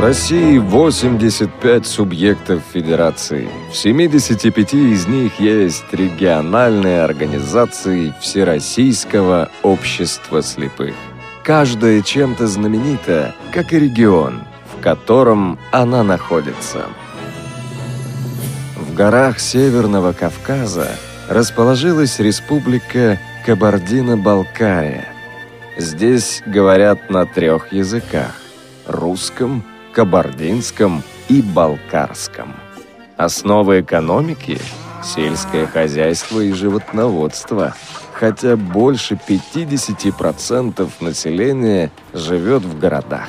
В России 85 субъектов федерации. В 75 из них есть региональные организации Всероссийского общества слепых. Каждая чем-то знаменита, как и регион, в котором она находится. В горах Северного Кавказа расположилась республика Кабардино-Балкария. Здесь говорят на трех языках – русском, кабардинском и балкарском. Основы экономики – сельское хозяйство и животноводство, хотя больше 50% населения живет в городах.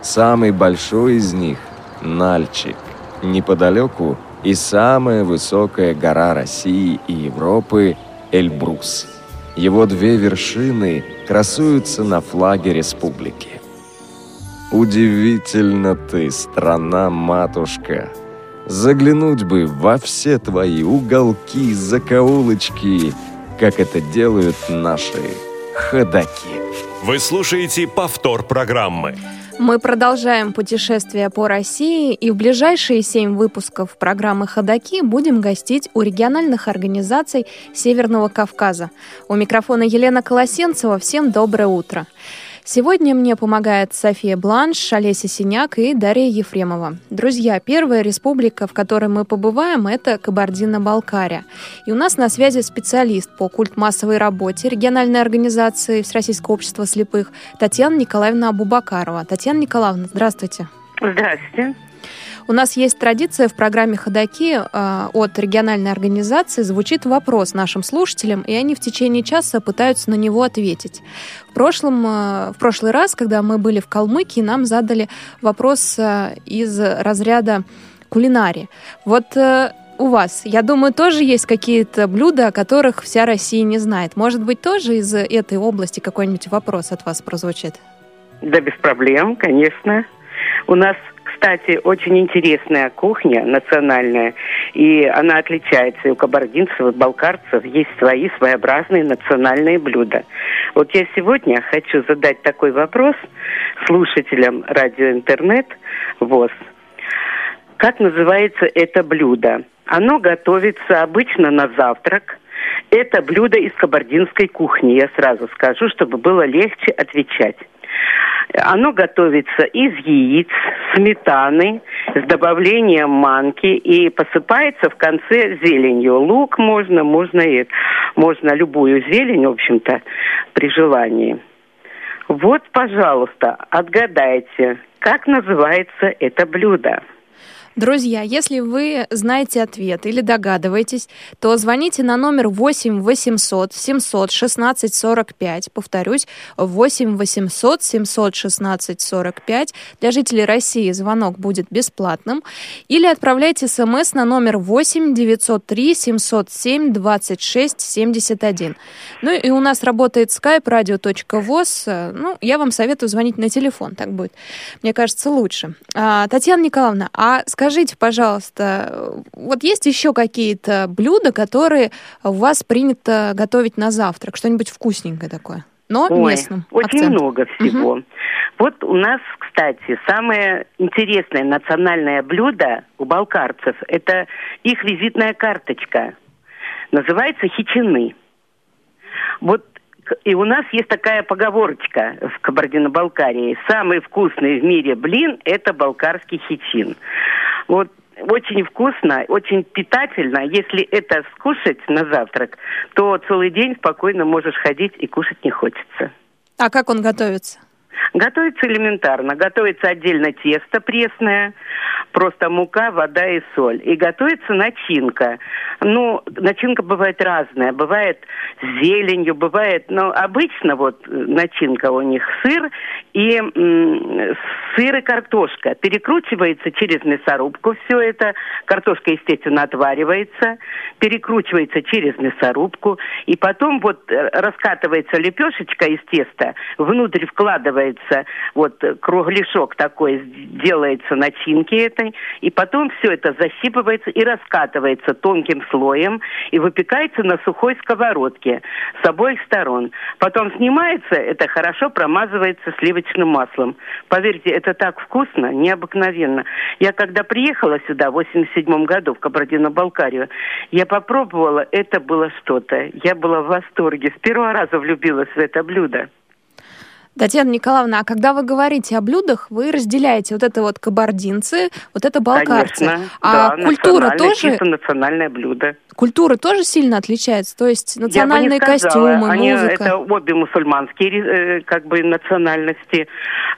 Самый большой из них – Нальчик. Неподалеку и самая высокая гора России и Европы – Эльбрус. Его две вершины красуются на флаге республики. Удивительно ты, страна-матушка. Заглянуть бы во все твои уголки, закоулочки, как это делают наши ходаки. Вы слушаете повтор программы. Мы продолжаем путешествие по России, и в ближайшие семь выпусков программы «Ходоки» будем гостить у региональных организаций Северного Кавказа. У микрофона Елена Колосенцева. Всем доброе утро. Сегодня мне помогает София Бланш, Олеся Синяк и Дарья Ефремова. Друзья, первая республика, в которой мы побываем, это Кабардино-Балкария. И у нас на связи специалист по культмассовой работе региональной организации Всероссийского общества слепых Татьяна Николаевна Абубакарова. Татьяна Николаевна, здравствуйте. Здравствуйте. У нас есть традиция в программе «Ходоки» э, от региональной организации. Звучит вопрос нашим слушателям, и они в течение часа пытаются на него ответить. В, прошлом, э, в прошлый раз, когда мы были в Калмыкии, нам задали вопрос э, из разряда кулинарии. Вот у вас, я думаю, тоже есть какие-то блюда, о которых вся Россия не знает. Может быть, тоже из этой области какой-нибудь вопрос от вас прозвучит? Да, без проблем, конечно. У нас кстати, очень интересная кухня национальная, и она отличается. И у кабардинцев, и балкарцев есть свои своеобразные национальные блюда. Вот я сегодня хочу задать такой вопрос слушателям радиоинтернет ВОЗ. Как называется это блюдо? Оно готовится обычно на завтрак. Это блюдо из кабардинской кухни, я сразу скажу, чтобы было легче отвечать. Оно готовится из яиц, сметаны, с добавлением манки и посыпается в конце зеленью. Лук можно, можно и можно любую зелень, в общем-то, при желании. Вот, пожалуйста, отгадайте, как называется это блюдо. Друзья, если вы знаете ответ или догадываетесь, то звоните на номер 8 800 716 45. Повторюсь, 8 800 716 45. Для жителей России звонок будет бесплатным. Или отправляйте смс на номер 8 903 707 26 71. Ну и у нас работает skype radio.voz. Ну, я вам советую звонить на телефон, так будет, мне кажется, лучше. А, Татьяна Николаевна, а скажите, Скажите, пожалуйста, вот есть еще какие-то блюда, которые у вас принято готовить на завтрак? Что-нибудь вкусненькое такое? Но Ой, местным. Очень акцент. много всего. Угу. Вот у нас, кстати, самое интересное национальное блюдо у балкарцев – это их визитная карточка. Называется хичины. Вот и у нас есть такая поговорочка в Кабардино-Балкарии. Самый вкусный в мире блин – это балкарский хичин. Вот очень вкусно, очень питательно. Если это скушать на завтрак, то целый день спокойно можешь ходить и кушать не хочется. А как он готовится? Готовится элементарно. Готовится отдельно тесто пресное, просто мука, вода и соль. И готовится начинка. Ну, начинка бывает разная. Бывает с зеленью, бывает... Но обычно вот начинка у них сыр и м- сыр и картошка. Перекручивается через мясорубку все это. Картошка, естественно, отваривается. Перекручивается через мясорубку. И потом вот э, раскатывается лепешечка из теста. Внутрь вкладывается вот кругляшок такой, делается начинки этой. И потом все это засипывается и раскатывается тонким слоем. И выпекается на сухой сковородке с обоих сторон. Потом снимается, это хорошо промазывается сливочным маслом. Поверьте, это так вкусно, необыкновенно. Я когда приехала сюда в 87 году в Кабардино-Балкарию, я попробовала, это было что-то. Я была в восторге. С первого раза влюбилась в это блюдо. Татьяна Николаевна, а когда вы говорите о блюдах, вы разделяете вот это вот кабардинцы, вот это балкарцы. Конечно, а да, культура тоже чисто национальное блюдо. Культура тоже сильно отличается, то есть национальные костюмы, Они, музыка. Это обе мусульманские э, как бы национальности.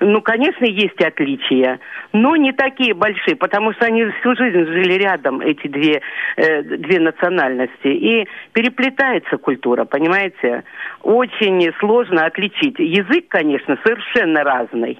Ну, конечно, есть отличия, но не такие большие, потому что они всю жизнь жили рядом, эти две, э, две национальности. И переплетается культура, понимаете? Очень сложно отличить. Язык, конечно, совершенно разный.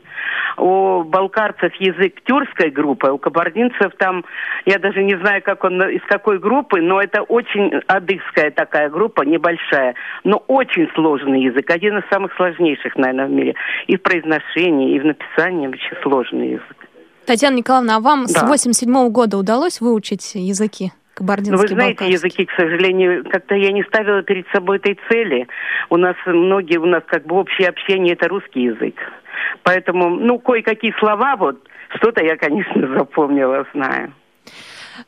У балкарцев язык тюркской группы, у кабардинцев там, я даже не знаю, как он, из какой группы, но это очень адыгская такая группа, небольшая, но очень сложный язык, один из самых сложнейших, наверное, в мире. И в произношении, и в написании вообще сложный язык. Татьяна Николаевна, а вам с Да. 87 года удалось выучить языки? Ну, Кабардинский, вы знаете, языки, к сожалению, как-то я не ставила перед собой этой цели. У нас многие, у нас как бы общее общение это русский язык. Поэтому, ну, кое-какие слова вот, что-то я, конечно, запомнила, знаю.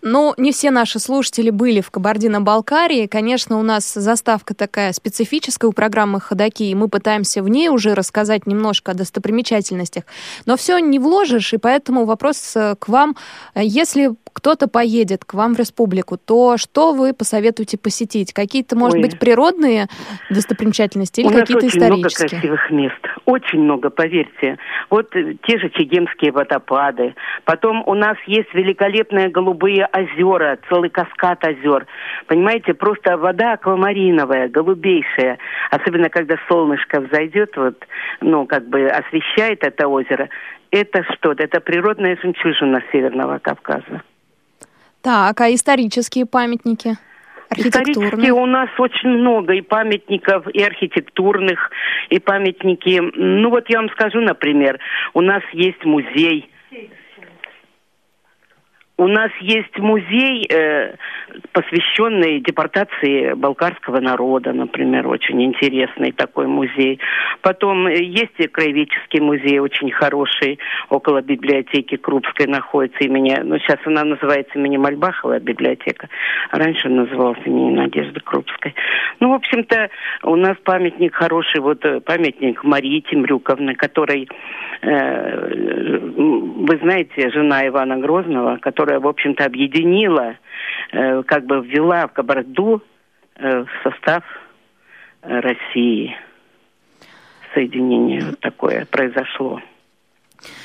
Ну, не все наши слушатели были в Кабардино-Балкарии. Конечно, у нас заставка такая специфическая у программы «Ходоки», и мы пытаемся в ней уже рассказать немножко о достопримечательностях. Но все не вложишь, и поэтому вопрос э, к вам. Если кто-то поедет к вам в республику, то что вы посоветуете посетить? Какие-то, может Ой. быть, природные достопримечательности или какие-то очень много исторические? красивых мест. Очень много, поверьте. Вот э, те же Чегемские водопады. Потом у нас есть великолепные голубые озера, целый каскад озер. Понимаете, просто вода аквамариновая, голубейшая. Особенно, когда солнышко взойдет, вот, ну, как бы освещает это озеро. Это что-то, это природная жемчужина Северного Кавказа. Так, а исторические памятники? Исторически у нас очень много и памятников, и архитектурных, и памятники. Ну вот я вам скажу, например, у нас есть музей. У нас есть музей, э, посвященный депортации балкарского народа, например, очень интересный такой музей. Потом э, есть и краеведческий музей, очень хороший, около библиотеки Крупской находится имени, ну сейчас она называется имени Мальбахова библиотека, раньше он назывался имени Надежды Крупской. Ну, в общем-то, у нас памятник хороший, вот э, памятник Марии Темрюковны, который, э, вы знаете, жена Ивана Грозного, которая, в общем-то, объединила, э, как бы ввела в Кабарду э, в состав э, России. Соединение вот такое произошло.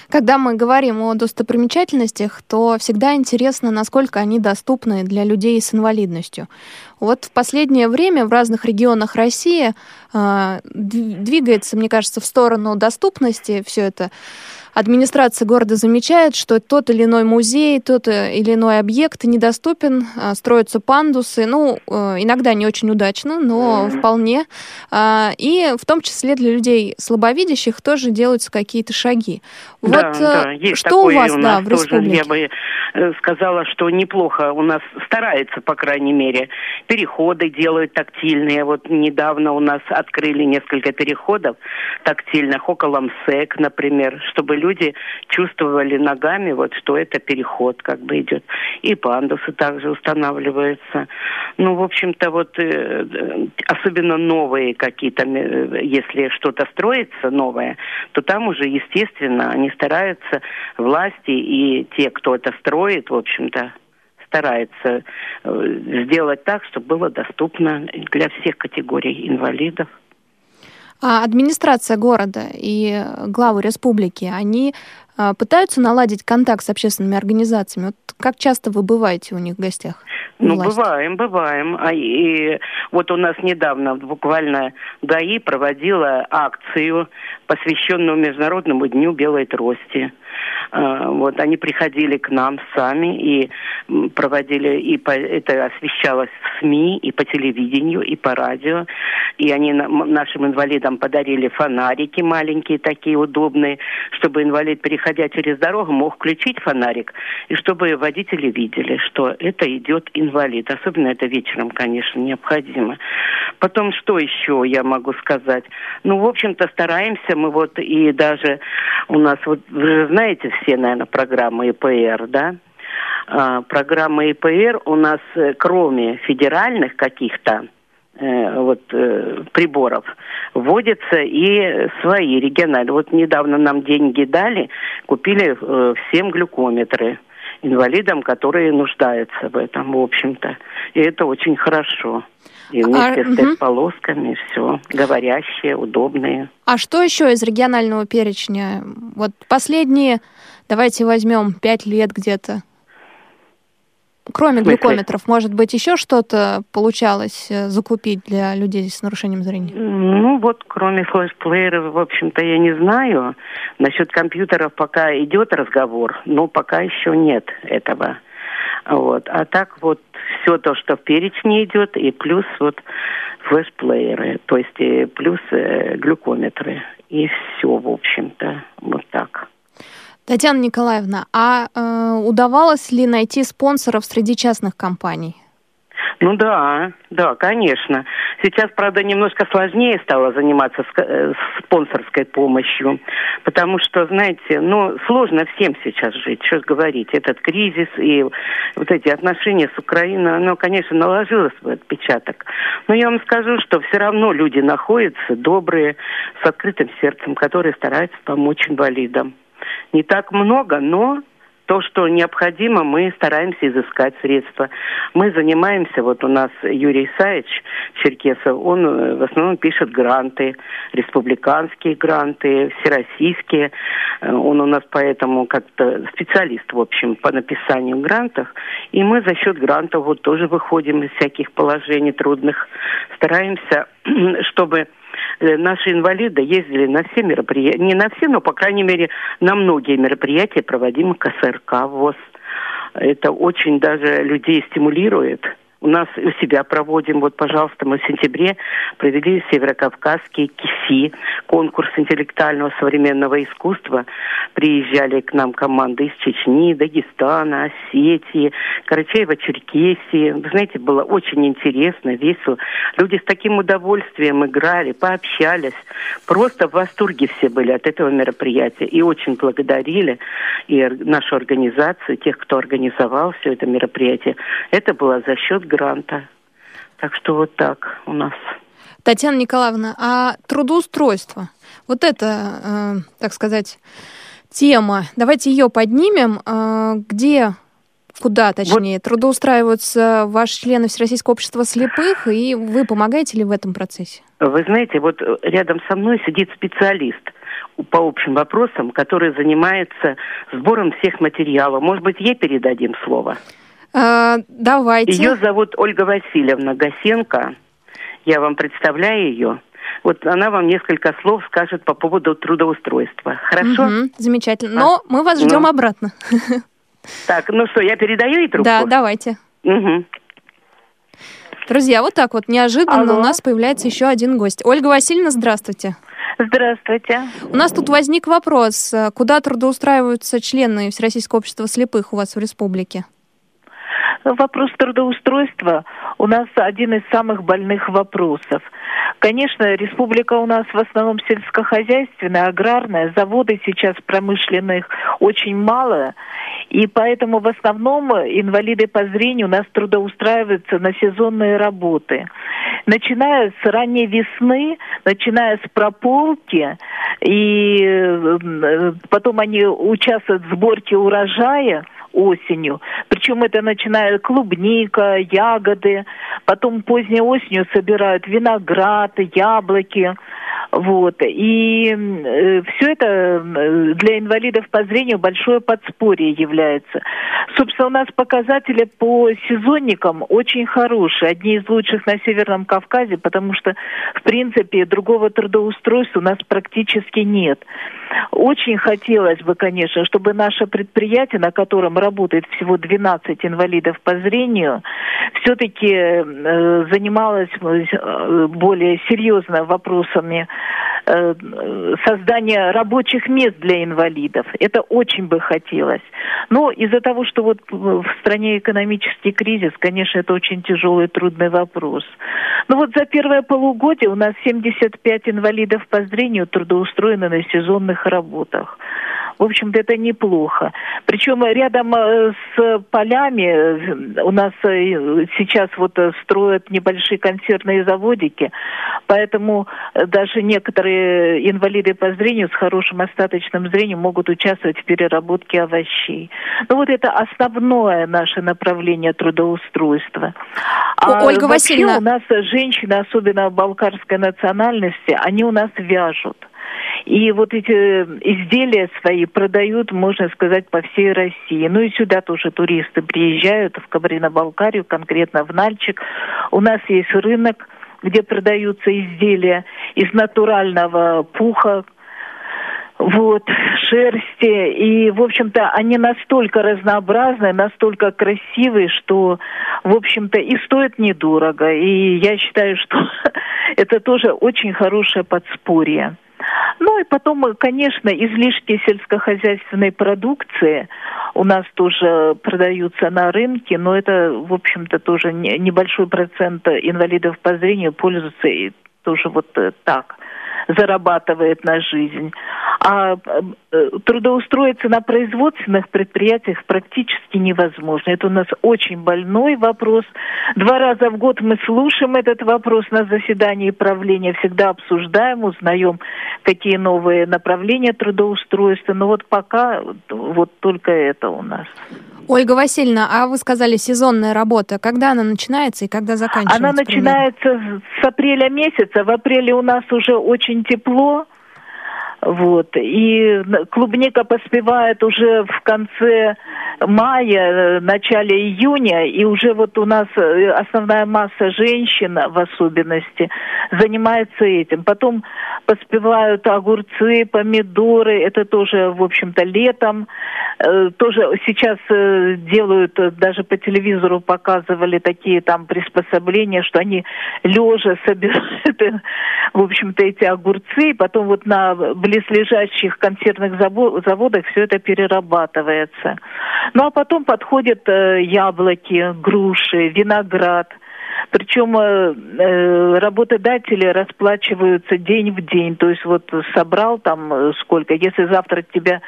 Когда мы говорим о достопримечательностях, то всегда интересно, насколько они доступны для людей с инвалидностью. Вот в последнее время в разных регионах России э, двигается, мне кажется, в сторону доступности все это. Администрация города замечает, что тот или иной музей, тот или иной объект недоступен, строятся пандусы, ну, иногда не очень удачно, но вполне. И в том числе для людей слабовидящих тоже делаются какие-то шаги. Да, вот да, есть что у вас, у да, в тоже, республике? Я бы э, сказала, что неплохо у нас старается, по крайней мере. Переходы делают тактильные. Вот недавно у нас открыли несколько переходов тактильных, около МСЭК, например, чтобы люди чувствовали ногами, вот, что это переход как бы идет. И пандусы также устанавливаются. Ну, в общем-то, вот э, особенно новые какие-то, э, если что-то строится новое, то там уже, естественно, они стараются, власти и те, кто это строит, в общем-то, стараются э, сделать так, чтобы было доступно для всех категорий инвалидов. А администрация города и главы республики, они а, пытаются наладить контакт с общественными организациями? Вот как часто вы бываете у них в гостях? Ну, власти? бываем, бываем. А, и вот у нас недавно буквально ГАИ проводила акцию, посвященную Международному дню белой трости. Э, вот они приходили к нам сами и проводили, и по, это освещалось в СМИ, и по телевидению, и по радио. И они нашим инвалидам подарили фонарики маленькие, такие удобные, чтобы инвалид, переходя через дорогу, мог включить фонарик, и чтобы водители видели, что это идет инвалид. Особенно это вечером, конечно, необходимо. Потом, что еще я могу сказать? Ну, в общем-то, стараемся мы вот и даже у нас, вот вы знаете все, наверное, программы ИПР, да? А, программы ИПР у нас, э, кроме федеральных каких-то, э, вот э, приборов вводятся и свои региональные. Вот недавно нам деньги дали, купили всем глюкометры инвалидам, которые нуждаются в этом, в общем-то. И это очень хорошо. И вместе а, с угу. полосками все говорящие, удобные. А что еще из регионального перечня? Вот последние, давайте возьмем пять лет где-то. Кроме глюкометров, может быть, еще что-то получалось э, закупить для людей с нарушением зрения? Ну, вот кроме флешплееров, в общем-то, я не знаю. Насчет компьютеров пока идет разговор, но пока еще нет этого. Вот. А так вот все то, что в перечне идет, и плюс вот флешплееры, то есть и плюс э, глюкометры. И все, в общем-то, вот так. Татьяна Николаевна, а э, удавалось ли найти спонсоров среди частных компаний? Ну да, да, конечно. Сейчас, правда, немножко сложнее стало заниматься э, спонсорской помощью, потому что, знаете, ну, сложно всем сейчас жить, что говорить. Этот кризис и вот эти отношения с Украиной, оно, конечно, наложило свой отпечаток. Но я вам скажу, что все равно люди находятся добрые, с открытым сердцем, которые стараются помочь инвалидам не так много, но то, что необходимо, мы стараемся изыскать средства. Мы занимаемся, вот у нас Юрий Исаевич Черкесов, он э, в основном пишет гранты, республиканские гранты, всероссийские. Э, он у нас поэтому как-то специалист, в общем, по написанию грантов. И мы за счет грантов вот тоже выходим из всяких положений трудных. Стараемся, чтобы наши инвалиды ездили на все мероприятия, не на все, но, по крайней мере, на многие мероприятия, проводимые КСРК ВОЗ. Это очень даже людей стимулирует у нас у себя проводим, вот, пожалуйста, мы в сентябре провели Северокавказский КИСИ, конкурс интеллектуального современного искусства. Приезжали к нам команды из Чечни, Дагестана, Осетии, Карачаева-Черкесии. Вы знаете, было очень интересно, весело. Люди с таким удовольствием играли, пообщались. Просто в восторге все были от этого мероприятия. И очень благодарили и нашу организацию, тех, кто организовал все это мероприятие. Это было за счет гранта. Так что вот так у нас. Татьяна Николаевна, а трудоустройство? Вот это, э, так сказать, тема. Давайте ее поднимем. Э, где, куда точнее, вот. трудоустраиваются ваши члены Всероссийского общества слепых, и вы помогаете ли в этом процессе? Вы знаете, вот рядом со мной сидит специалист по общим вопросам, который занимается сбором всех материалов. Может быть, ей передадим слово? А, давайте. Ее зовут Ольга Васильевна Гасенко. Я вам представляю ее. Вот она вам несколько слов скажет по поводу трудоустройства. Хорошо? Угу, замечательно. Но а? мы вас ждем ну. обратно. Так, ну что, я передаю ей трубку? Да, давайте. Угу. Друзья, вот так вот неожиданно Алло. у нас появляется еще один гость. Ольга Васильевна, здравствуйте. Здравствуйте. У нас тут возник вопрос. Куда трудоустраиваются члены Всероссийского общества слепых у вас в республике? Вопрос трудоустройства у нас один из самых больных вопросов. Конечно, республика у нас в основном сельскохозяйственная, аграрная, заводы сейчас промышленных очень мало, и поэтому в основном инвалиды по зрению у нас трудоустраиваются на сезонные работы. Начиная с ранней весны, начиная с прополки, и э, потом они участвуют в сборке урожая – осенью. Причем это начинает клубника, ягоды, потом поздней осенью собирают виноград, яблоки. Вот. И э, все это э, для инвалидов по зрению большое подспорье является. Собственно, у нас показатели по сезонникам очень хорошие, одни из лучших на Северном Кавказе, потому что, в принципе, другого трудоустройства у нас практически нет. Очень хотелось бы, конечно, чтобы наше предприятие, на котором работает всего 12 инвалидов по зрению, все-таки э, занималось э, более серьезно вопросами создания рабочих мест для инвалидов. Это очень бы хотелось. Но из-за того, что вот в стране экономический кризис, конечно, это очень тяжелый трудный вопрос. Но вот за первое полугодие у нас 75 инвалидов по зрению трудоустроены на сезонных работах. В общем-то, это неплохо. Причем рядом э, с полями э, у нас э, сейчас вот строят небольшие консервные заводики, поэтому даже некоторые инвалиды по зрению с хорошим остаточным зрением могут участвовать в переработке овощей. Ну вот это основное наше направление трудоустройства. А Ольга Васильевна... у нас женщины, особенно балкарской национальности, они у нас вяжут. И вот эти изделия свои продают, можно сказать, по всей России. Ну и сюда тоже туристы приезжают, в Кабрино-Балкарию, конкретно в Нальчик. У нас есть рынок, где продаются изделия из натурального пуха, вот, шерсти. И, в общем-то, они настолько разнообразные, настолько красивые, что, в общем-то, и стоят недорого. И я считаю, что это тоже очень хорошее подспорье. Ну и потом, конечно, излишки сельскохозяйственной продукции у нас тоже продаются на рынке, но это, в общем-то, тоже небольшой процент инвалидов по зрению пользуются и тоже вот э, так зарабатывает на жизнь. А э, трудоустроиться на производственных предприятиях практически невозможно. Это у нас очень больной вопрос. Два раза в год мы слушаем этот вопрос на заседании правления, всегда обсуждаем, узнаем, какие новые направления трудоустройства. Но вот пока вот только это у нас. Ольга Васильевна, а вы сказали сезонная работа. Когда она начинается и когда заканчивается? Она начинается примерно? с апреля месяца. В апреле у нас уже очень тепло. Вот. И клубника поспевает уже в конце мая, начале июня, и уже вот у нас э, основная масса женщин в особенности занимается этим. Потом поспевают огурцы, помидоры, это тоже, в общем-то, летом. Э, тоже сейчас э, делают, даже по телевизору показывали такие там приспособления, что они лежа собирают, в общем-то, эти огурцы, потом вот на близлежащих консервных заводах все это перерабатывается. Ну а потом подходят э, яблоки, груши, виноград – причем э, э, работодатели расплачиваются день в день. То есть вот собрал там э, сколько. Если завтра тебя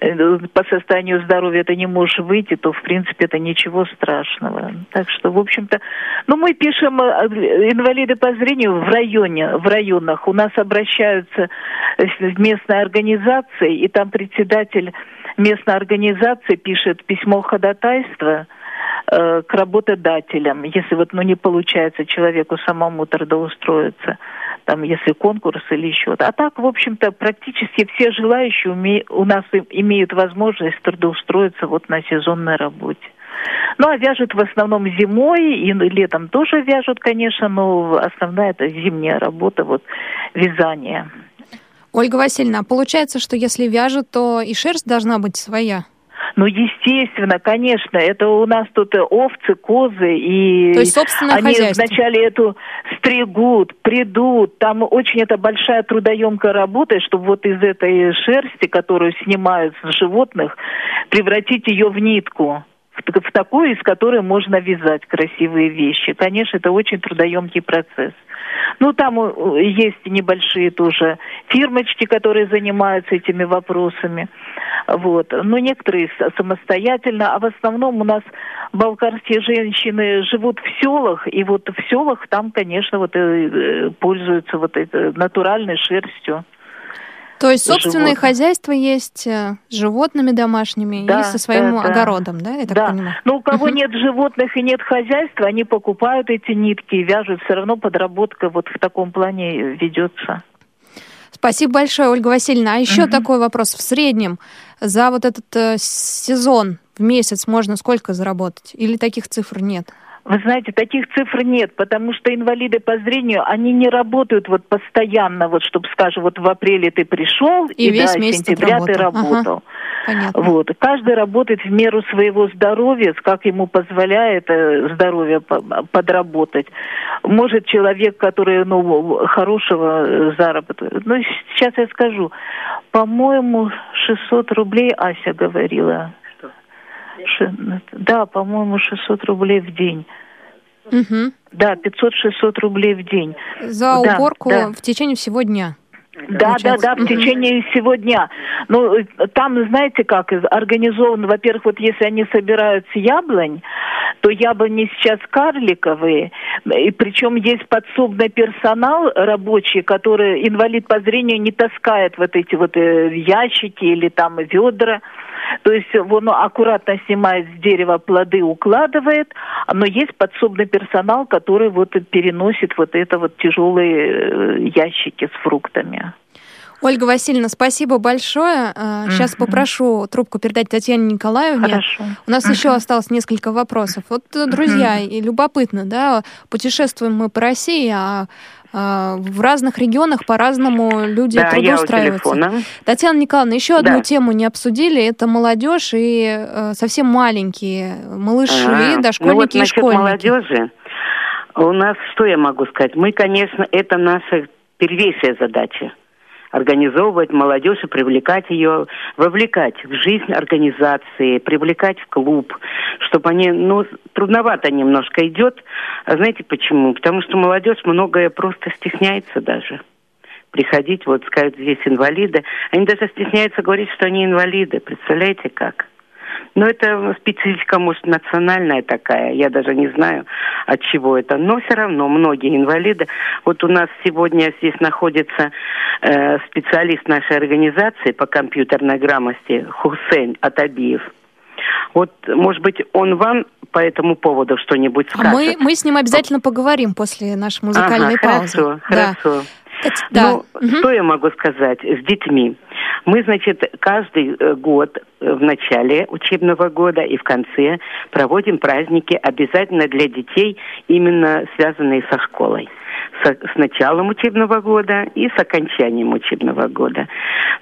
э, по состоянию здоровья ты не можешь выйти, то в принципе это ничего страшного. Так что, в общем-то, ну мы пишем инвалиды по зрению в районе, в районах. У нас обращаются местные организации, и там председатель местной организации пишет письмо ходатайства Э, к работодателям, если вот ну, не получается человеку самому трудоустроиться, там, если конкурс или еще. А так, в общем-то, практически все желающие уме... у нас имеют возможность трудоустроиться вот на сезонной работе. Ну, а вяжут в основном зимой, и летом тоже вяжут, конечно, но основная это зимняя работа, вот вязание. Ольга Васильевна, а получается, что если вяжут, то и шерсть должна быть своя? Ну, естественно, конечно, это у нас тут овцы, козы, и То есть собственное они хозяйство. вначале эту стригут, придут, там очень это большая трудоемкая работа, чтобы вот из этой шерсти, которую снимают с животных, превратить ее в нитку в такую, из которой можно вязать красивые вещи. Конечно, это очень трудоемкий процесс. Ну, там э, есть небольшие тоже фирмочки, которые занимаются этими вопросами. Вот. Но некоторые самостоятельно, а в основном у нас балкарские женщины живут в селах, и вот в селах там, конечно, вот э, пользуются вот этой натуральной шерстью. То есть собственное животных. хозяйство есть э, с животными домашними да, и со своим да, огородом, да, я так да. понимаю? Но у кого нет животных и нет хозяйства, они покупают эти нитки и вяжут. Все равно подработка вот в таком плане ведется. Спасибо большое, Ольга Васильевна. А еще угу. такой вопрос. В среднем за вот этот э, сезон в месяц можно сколько заработать? Или таких цифр нет? Вы знаете, таких цифр нет, потому что инвалиды по зрению, они не работают вот постоянно, вот чтобы, скажем, вот в апреле ты пришел, и, и весь да, месяц сентября ты работал. Ага. Понятно. Вот. Каждый работает в меру своего здоровья, как ему позволяет э, здоровье подработать. Может человек, который ну, хорошего э, заработка. Ну, сейчас я скажу. По-моему, 600 рублей Ася говорила. Да, по-моему, 600 рублей в день. Угу. Да, 500-600 рублей в день. За да, уборку да. в течение всего дня. Да, да, да, в течение всего дня. Ну, там, знаете как, организован, во-первых, вот если они собирают яблонь, то яблони сейчас карликовые, и причем есть подсобный персонал рабочий, который инвалид по зрению не таскает вот эти вот э, ящики или там ведра. То есть он аккуратно снимает с дерева плоды, укладывает, но есть подсобный персонал, который вот переносит вот это вот тяжелые э, ящики с фруктами. Ольга Васильевна, спасибо большое. Сейчас mm-hmm. попрошу трубку передать Татьяне Николаевне. Хорошо. У нас mm-hmm. еще осталось несколько вопросов. Вот, э, друзья, mm-hmm. любопытно, да, путешествуем мы по России, а а, в разных регионах по-разному люди да, трудоустраиваются. Татьяна Николаевна, еще одну да. тему не обсудили. Это молодежь и э, совсем маленькие малыши, а, дошкольники ну вот и школьники. молодежи, у нас, что я могу сказать? Мы, конечно, это наша первейшая задача организовывать молодежь и привлекать ее, вовлекать в жизнь организации, привлекать в клуб, чтобы они, ну, трудновато немножко идет. А знаете почему? Потому что молодежь многое просто стесняется даже приходить, вот скажут, здесь инвалиды. Они даже стесняются говорить, что они инвалиды. Представляете как? Но это специфика, может, национальная такая, я даже не знаю, от чего это. Но все равно многие инвалиды. Вот у нас сегодня здесь находится э, специалист нашей организации по компьютерной грамоте Хусейн Атабиев. Вот, может быть, он вам по этому поводу что-нибудь скажет? А мы, мы с ним обязательно поговорим после нашей музыкальной ага, паузы. Хорошо, да. хорошо. Да. Ну, угу. что я могу сказать с детьми? Мы, значит, каждый э, год э, в начале учебного года и в конце проводим праздники обязательно для детей, именно связанные со школой с началом учебного года и с окончанием учебного года.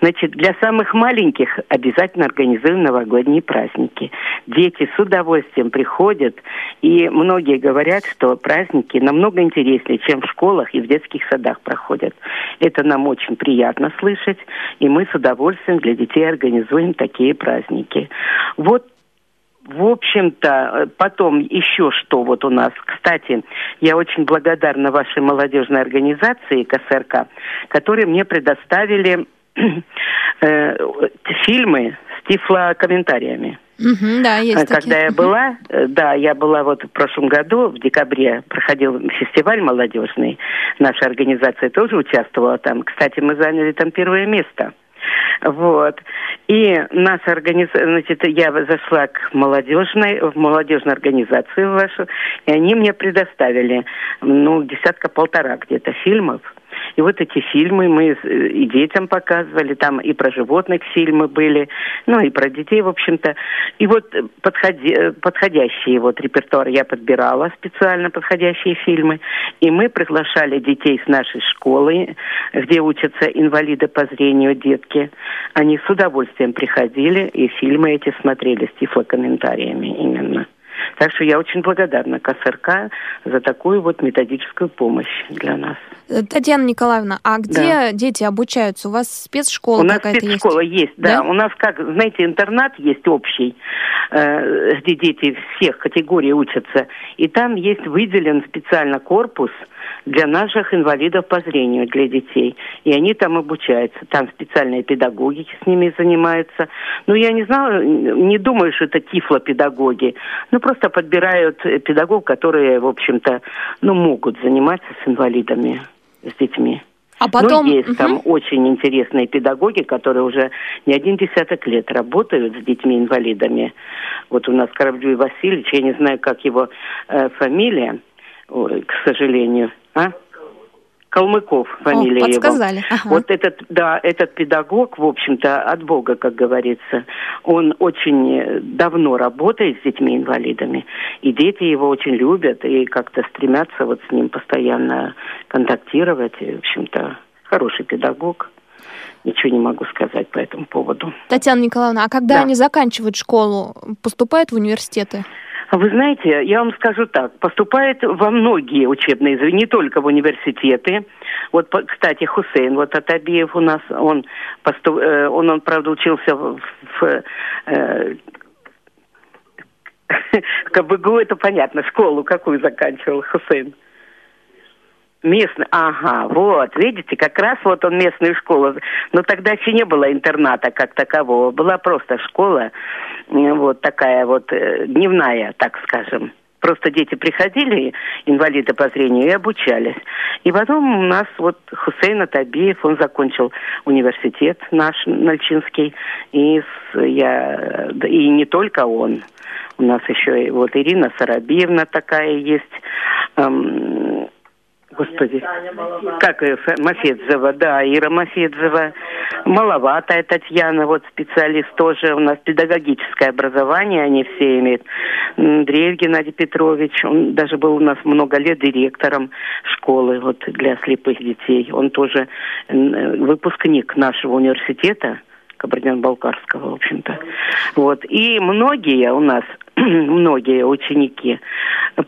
Значит, для самых маленьких обязательно организуем новогодние праздники. Дети с удовольствием приходят, и многие говорят, что праздники намного интереснее, чем в школах и в детских садах проходят. Это нам очень приятно слышать, и мы с удовольствием для детей организуем такие праздники. Вот в общем-то, потом еще что вот у нас. Кстати, я очень благодарна вашей молодежной организации КСРК, которые мне предоставили э, фильмы с тифлокомментариями. Угу, да, есть Когда такие. я была, э, да, я была вот в прошлом году, в декабре, проходил фестиваль молодежный. Наша организация тоже участвовала там. Кстати, мы заняли там первое место. Вот. И наша организация, значит, я зашла к молодежной, в молодежную организацию вашу, и они мне предоставили, ну, десятка-полтора где-то фильмов. И вот эти фильмы мы и детям показывали, там и про животных фильмы были, ну и про детей, в общем-то. И вот подходи, подходящие вот репертуар я подбирала, специально подходящие фильмы. И мы приглашали детей с нашей школы, где учатся инвалиды по зрению детки. Они с удовольствием приходили и фильмы эти смотрели с тифлокомментариями именно. Так что я очень благодарна КСРК за такую вот методическую помощь для нас. Татьяна Николаевна, а где да. дети обучаются? У вас спецшкола У нас спецшкола есть, есть да. да. У нас, как, знаете, интернат есть общий, э, где дети всех категорий учатся. И там есть выделен специально корпус для наших инвалидов по зрению, для детей. И они там обучаются. Там специальные педагоги с ними занимаются. Ну, я не знаю, не думаю, что это тифлопедагоги. Ну, просто подбирают педагогов, которые, в общем-то, ну, могут заниматься с инвалидами с детьми. А потом... Ну, есть угу. там очень интересные педагоги, которые уже не один десяток лет работают с детьми-инвалидами. Вот у нас Кораблюй Васильевич, я не знаю, как его э, фамилия, ой, к сожалению. А? Калмыков фамилия О, подсказали. его. Ага. Вот этот, да, этот педагог, в общем-то, от Бога, как говорится, он очень э, давно работает с детьми-инвалидами, и дети его очень любят и как-то стремятся вот с ним постоянно контактировать. И, в общем-то, хороший педагог. Ничего не могу сказать по этому поводу. Татьяна Николаевна, а когда Да. они заканчивают школу, поступают в университеты? А Вы знаете, я вам скажу так, поступает во многие учебные заведения, не только в университеты. Вот, кстати, Хусейн, вот Атабиев у нас, он, посту- э, он, он правда, учился в, в, э, КБГУ, это понятно, школу какую заканчивал Хусейн? Местный, ага, вот, видите, как раз вот он местную школу. Но тогда еще не было интерната как такового, была просто школа, э, вот такая вот э, дневная, так скажем. Просто дети приходили, инвалиды по зрению, и обучались. И потом у нас вот Хусейн Атабиев, он закончил университет наш, Нальчинский, и, я, и не только он. У нас еще и вот Ирина Сарабиевна такая есть, эм, Господи, как ее, Мафедзева, да, Ира Мафедзева. Маловатая Татьяна, вот специалист тоже у нас педагогическое образование, они все имеют. Андреев Геннадий Петрович, он даже был у нас много лет директором школы вот для слепых детей. Он тоже м, выпускник нашего университета. Кабардино-Балкарского, в общем-то. Вот. И многие у нас, многие ученики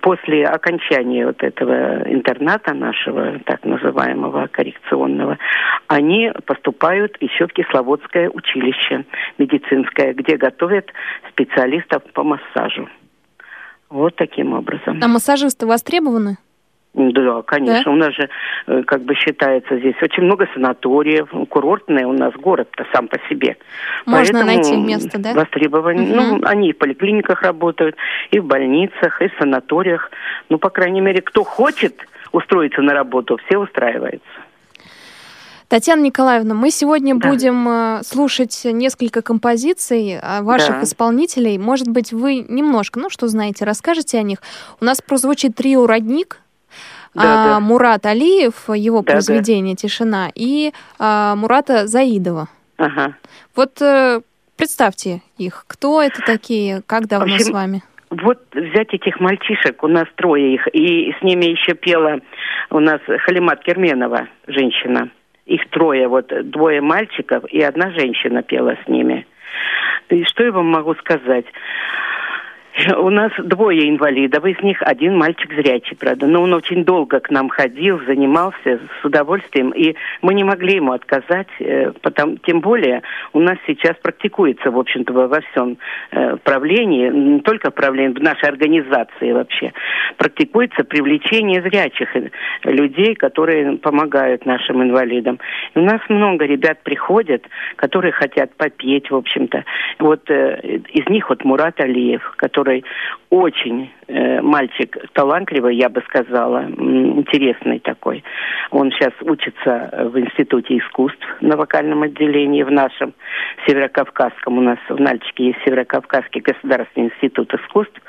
после окончания вот этого интерната нашего, так называемого коррекционного, они поступают еще в Кисловодское училище медицинское, где готовят специалистов по массажу. Вот таким образом. А массажисты востребованы? Да, конечно. У нас же, э, как бы считается здесь, очень много санаториев, курортный у нас город-то сам по себе. Можно Поэтому найти место, да? Востребованы. Мгм. Ну, они и в поликлиниках работают, и в больницах, и в санаториях. Ну, по крайней мере, кто хочет устроиться на работу, все устраиваются. Татьяна Николаевна, мы сегодня Да. будем э, слушать несколько композиций э, ваших Да. исполнителей. Может быть, вы немножко, ну что знаете, расскажете о них. У нас прозвучит трио «Родник», Да, а, да. Мурат Алиев, его Да, да. произведение «Тишина», и а, Мурата Заидова. Ага. Вот э, представьте их. Кто это такие? Как давно общем, с вами? Вот взять этих мальчишек, у нас трое их, и с ними еще пела у нас Халимат Керменова, женщина. Их трое, вот двое мальчиков и одна женщина пела с ними. И что я вам могу сказать? У нас двое инвалидов, из них один мальчик зрячий, правда. Но он очень долго к нам ходил, занимался с удовольствием, и мы не могли ему отказать, э, потому, тем более у нас сейчас практикуется, в общем-то, во всем э, правлении, не только в правлении, в нашей организации вообще, практикуется привлечение зрячих э, людей, которые помогают нашим инвалидам. И у нас много ребят приходят, которые хотят попеть, в общем-то. Вот из них вот Мурат Алиев, который очень э, мальчик талантливый, я бы сказала, интересный такой. Он сейчас учится в Институте искусств на вокальном отделении в нашем Северокавказском. У нас в Нальчике есть Северокавказский государственный институт искусств.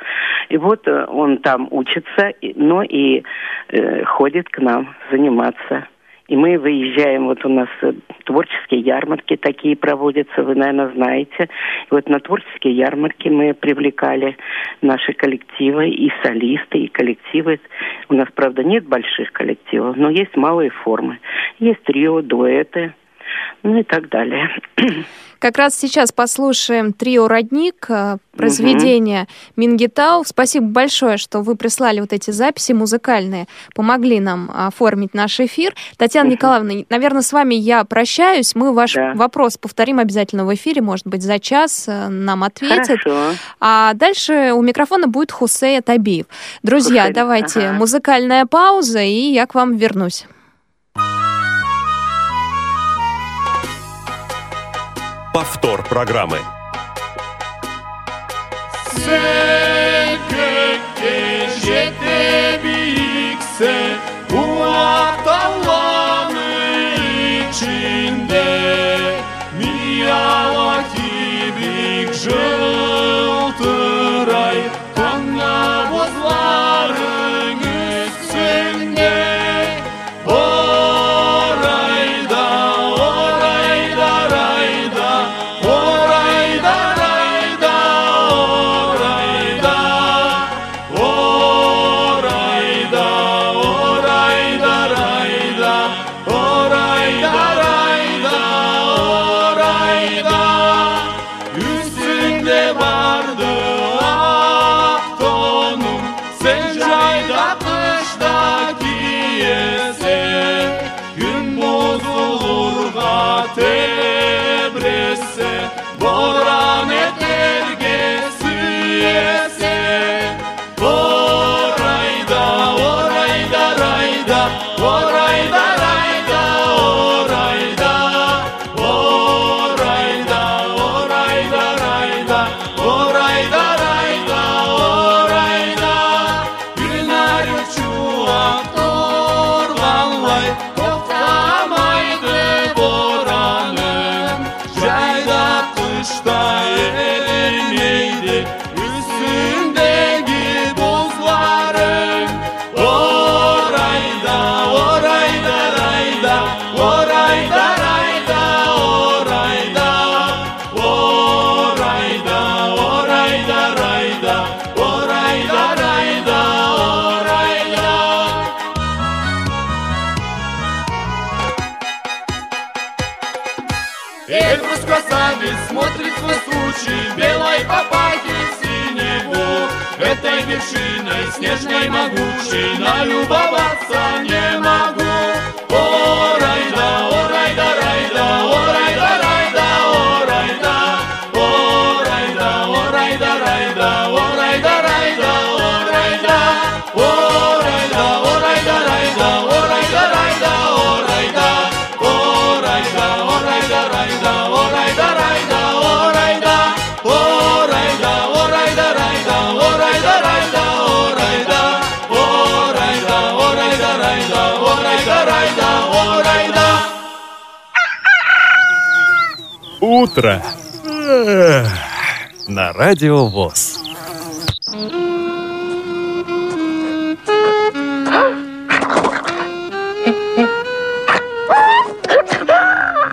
И вот э, он там учится, но и э, ходит к нам заниматься. И мы выезжаем, вот у нас э, творческие ярмарки такие проводятся, вы, наверное, знаете. И вот на творческие ярмарки мы привлекали наши коллективы, и солисты, и коллективы. У нас, правда, нет больших коллективов, но есть малые формы. Есть трио, дуэты, ну и так далее. Как раз сейчас послушаем трио «Родник», э, произведение Мингитау. Спасибо большое, что вы прислали вот эти записи музыкальные, помогли нам оформить наш эфир. Татьяна Николаевна, наверное, с вами я прощаюсь. Мы ваш Да. вопрос повторим обязательно в эфире, может быть, за час э, нам ответят. Хорошо. А дальше у микрофона будет Хусея Табиев. Друзья, Хусейн, давайте ага. музыкальная пауза, и я к вам вернусь. Повтор программы. Жылтырай снежной могучей Налюбоваться не могу Утро. На радио ВОЗ.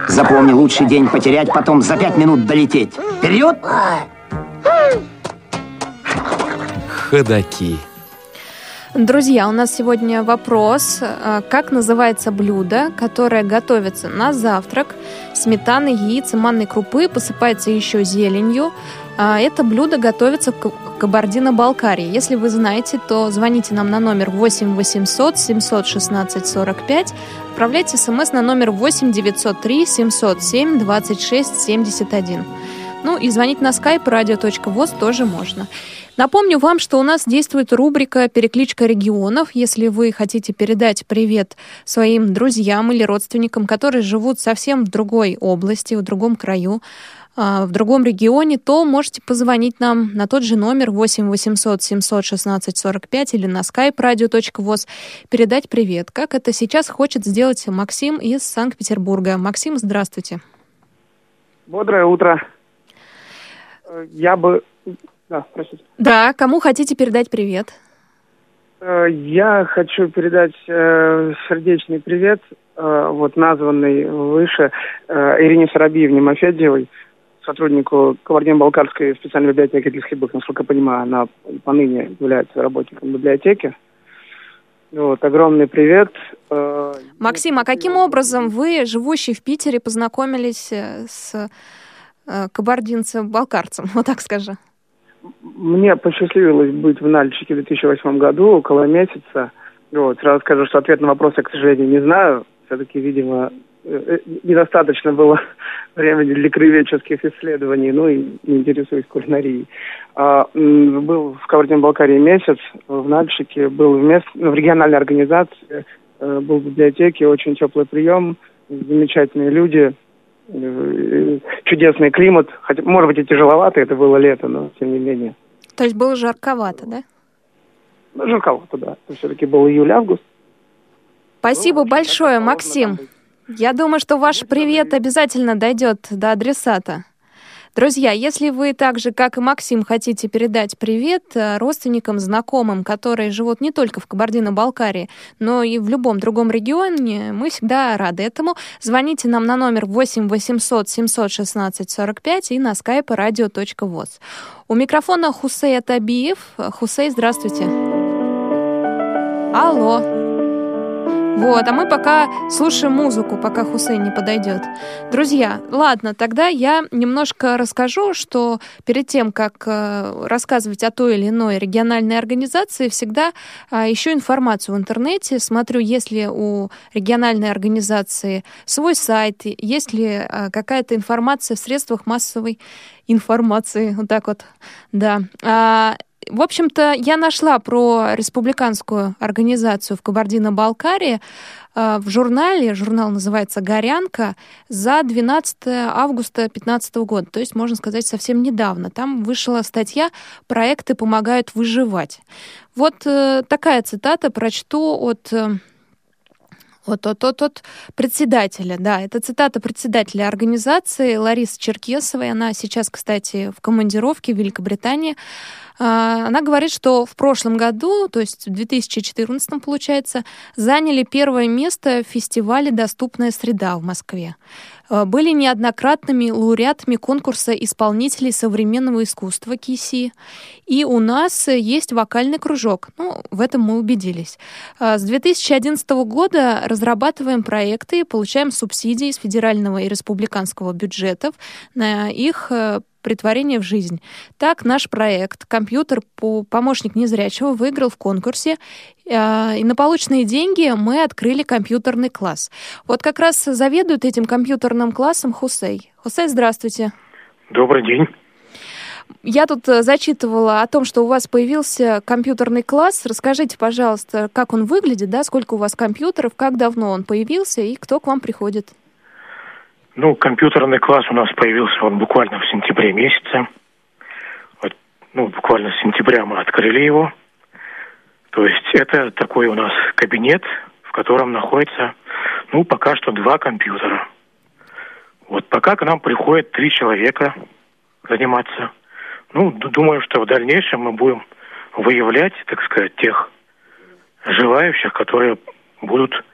Запомни, лучший день потерять, потом за пять минут долететь. Вперед! Ходаки. Друзья, у нас сегодня вопрос. э, Как называется блюдо, которое готовится на завтрак? Сметаны, яиц манной крупы, посыпается еще зеленью. А Это блюдо готовится в Ка- Кабардино-Балкарии. Если вы знаете, то звоните нам на номер 8 800 716 45. Отправляйте смс на номер 8 903 707 26 71. Ну и звонить на skype radio.voz тоже можно. Напомню вам, что у нас действует рубрика «Перекличка регионов». Если вы хотите передать привет своим друзьям или родственникам, которые живут совсем в другой области, в другом краю, а, в другом регионе, то можете позвонить нам на тот же номер 8 800 716 45 или на skype radio.voz, передать привет, как это сейчас хочет сделать Максим из Санкт-Петербурга. Максим, здравствуйте. Бодрое утро. Я бы... Да, простите. Да, кому хотите передать привет? Э, Я хочу передать э, сердечный привет, э, вот названный выше, э, Ирине Соробиевне Мафедьевой, сотруднику Кабардино-Балкарской специальной библиотеки слепых. Насколько я понимаю, она поныне является работником библиотеки. Вот, огромный привет. Э, Максим, а каким образом вы, живущий в Питере, познакомились э, с кабардинцем-балкарцем, вот так скажу? Мне посчастливилось быть в Нальчике в 2008 году, около месяца. Вот, сразу скажу, что ответ на вопрос я, к сожалению, не знаю. Все-таки, видимо, э, э, недостаточно было времени для краеведческих исследований, ну и не интересуюсь кулинарией. А, был в Кабардино-Балкарии месяц, в Нальчике, был в, мест, ну, в региональной организации, э, был в библиотеке, очень теплый прием, замечательные люди, э, чудесный климат. Хотя, может быть, и тяжеловато, это было лето, но тем не менее. То есть было жарковато, да? Ну, жарковато, да. Все-таки был июль-август. Спасибо очень большое, Максим. Я думаю, что ваш привет обязательно дойдет до адресата. Друзья, если вы так же, как и Максим, хотите передать привет э, родственникам, знакомым, которые живут не только в Кабардино-Балкарии, но и в любом другом регионе, мы всегда рады этому. Звоните нам на номер 8 800 716 45 и на skype radio.voz. У микрофона Хусей Атабиев. Хусей, здравствуйте. Алло. Вот, а мы пока слушаем музыку, пока Хусейн не подойдет. Друзья, ладно, тогда я немножко расскажу, что перед тем, как э, рассказывать о той или иной региональной организации, всегда э, ищу информацию в интернете, смотрю, есть ли у региональной организации свой сайт, есть ли э, какая-то информация в средствах массовой информации, вот так вот, да. В общем-то, я нашла про республиканскую организацию в Кабардино-Балкарии э, в журнале, журнал называется «Горянка», за 12 августа 2015 года, то есть, можно сказать, совсем недавно. Там вышла статья «Проекты помогают выживать». Вот э, такая цитата прочту от э, Вот от, от, от председателя, да, это цитата председателя организации Ларисы Черкесовой. Она сейчас, кстати, в командировке в Великобритании. А, она говорит, что в прошлом году, то есть в 2014 получается, заняли первое место в фестивале «Доступная среда» в Москве. А, были неоднократными лауреатами конкурса исполнителей современного искусства КИСИ. И у нас есть вокальный кружок. Ну, в этом мы убедились. А, с 2011 года разрабатываем проекты получаем субсидии из федерального и республиканского бюджетов на их э, притворение в жизнь. Так наш проект «Компьютер по помощник незрячего» выиграл в конкурсе, а, и на полученные деньги мы открыли компьютерный класс. Вот как раз заведует этим компьютерным классом Хусей. Хусей, здравствуйте. Добрый день. Я тут э, зачитывала о том, что у вас появился компьютерный класс. Расскажите, пожалуйста, как он выглядит, да, сколько у вас компьютеров, как давно он появился и кто к вам приходит? Ну, компьютерный класс у нас появился вот буквально в сентябре месяце. Вот, ну, буквально с сентября мы открыли его. То есть это такой у нас кабинет, в котором находится, ну, пока что два компьютера. Вот пока к нам приходит три человека заниматься. Ну, думаю, что в дальнейшем мы будем выявлять, так сказать, тех желающих, которые будут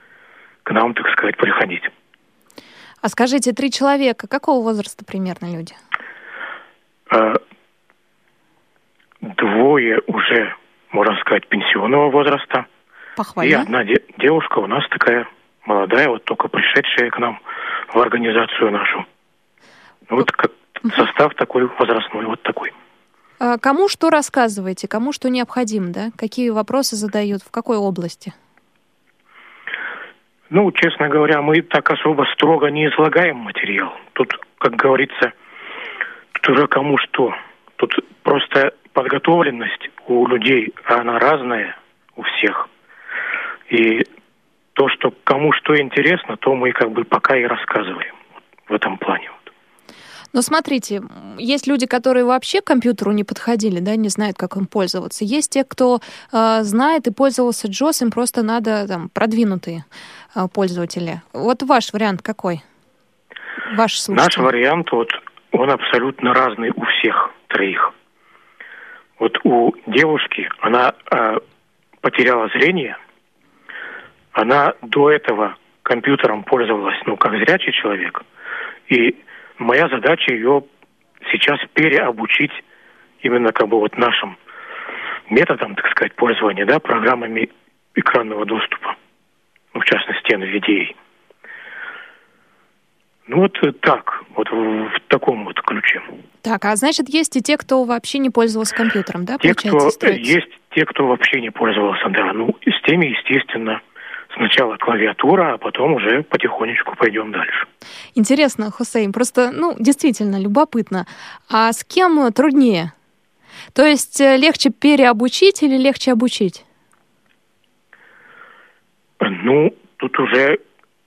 к нам, так сказать, приходить. А скажите, три человека, какого возраста примерно люди? А, двое уже, можно сказать, пенсионного возраста. Похвально. И одна де- девушка у нас такая молодая, вот только пришедшая к нам в организацию нашу. Ну, вот как состав такой возрастной, вот такой. А кому что рассказываете, кому что необходимо, да? Какие вопросы задают, в какой области? Ну, честно говоря, мы так особо строго не излагаем материал. Тут, как говорится, тут уже кому что. Тут просто подготовленность у людей, она разная у всех. И то, что кому что интересно, то мы как бы пока и рассказываем в этом плане. Но смотрите, есть люди, которые вообще к компьютеру не подходили, да, не знают, как им пользоваться. Есть те, кто э, знает и пользовался JOS, им просто надо там продвинутые пользователи. Вот ваш вариант какой? Ваш слушатель. Наш вариант, вот, он абсолютно разный у всех троих. Вот у девушки, она э, потеряла зрение, она до этого компьютером пользовалась, ну, как зрячий человек, и моя задача ее сейчас переобучить именно как бы вот нашим методом, так сказать, пользования, да, программами экранного доступа, ну, в частности, NVDA. Ну вот так, вот в, в таком вот ключе. Так, а значит, есть и те, кто вообще не пользовался компьютером, да, те, кто, Есть те, кто вообще не пользовался, да. Ну, с теми, естественно, сначала клавиатура, а потом уже потихонечку пойдем дальше. Интересно, Хусейн, просто, ну, действительно любопытно. А с кем труднее? То есть э, легче переобучить или легче обучить? Ну, тут уже,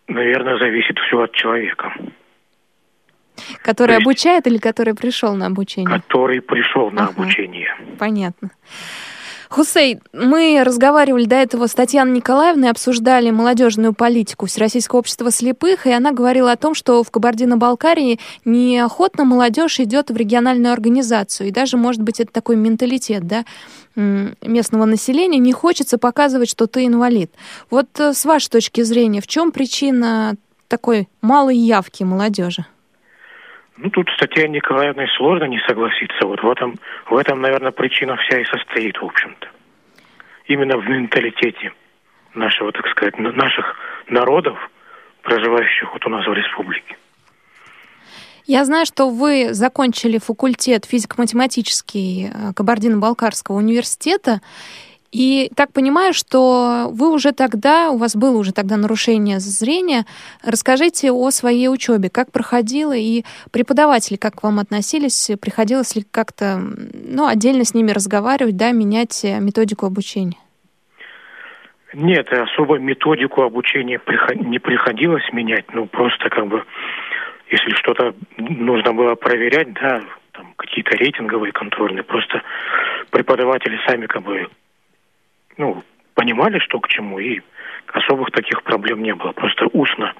наверное, зависит все от человека. Который есть, обучает или который пришел на обучение? Который пришел на ага. обучение. Понятно. Хусей, мы разговаривали до этого с Татьяной Николаевной, обсуждали молодежную политику Всероссийского общества слепых, и она говорила о том, что в Кабардино-Балкарии неохотно молодежь идет в региональную организацию, и даже, может быть, это такой менталитет, да, местного населения, не хочется показывать, что ты инвалид. Вот э, с вашей точки зрения, в чем причина такой малой явки молодежи? Ну, тут с Татьяной Николаевной сложно не согласиться. Вот в этом, в этом, наверное, причина вся и состоит, в общем-то. Именно в менталитете нашего, так сказать, наших народов, проживающих вот у нас в республике. Я знаю, что вы закончили факультет физико-математический э, Кабардино-Балкарского университета, и так понимаю, что вы уже тогда, у вас было уже тогда нарушение зрения. Расскажите о своей учебе, как проходила и преподаватели как к вам относились, приходилось ли как-то ну, отдельно с ними разговаривать, да, менять методику обучения? Нет, особо методику обучения не приходилось менять, ну просто как бы, если что-то нужно было проверять, да, там какие-то рейтинговые контрольные, просто преподаватели сами как бы ну, понимали, что к чему, и особых таких проблем не было. Просто устно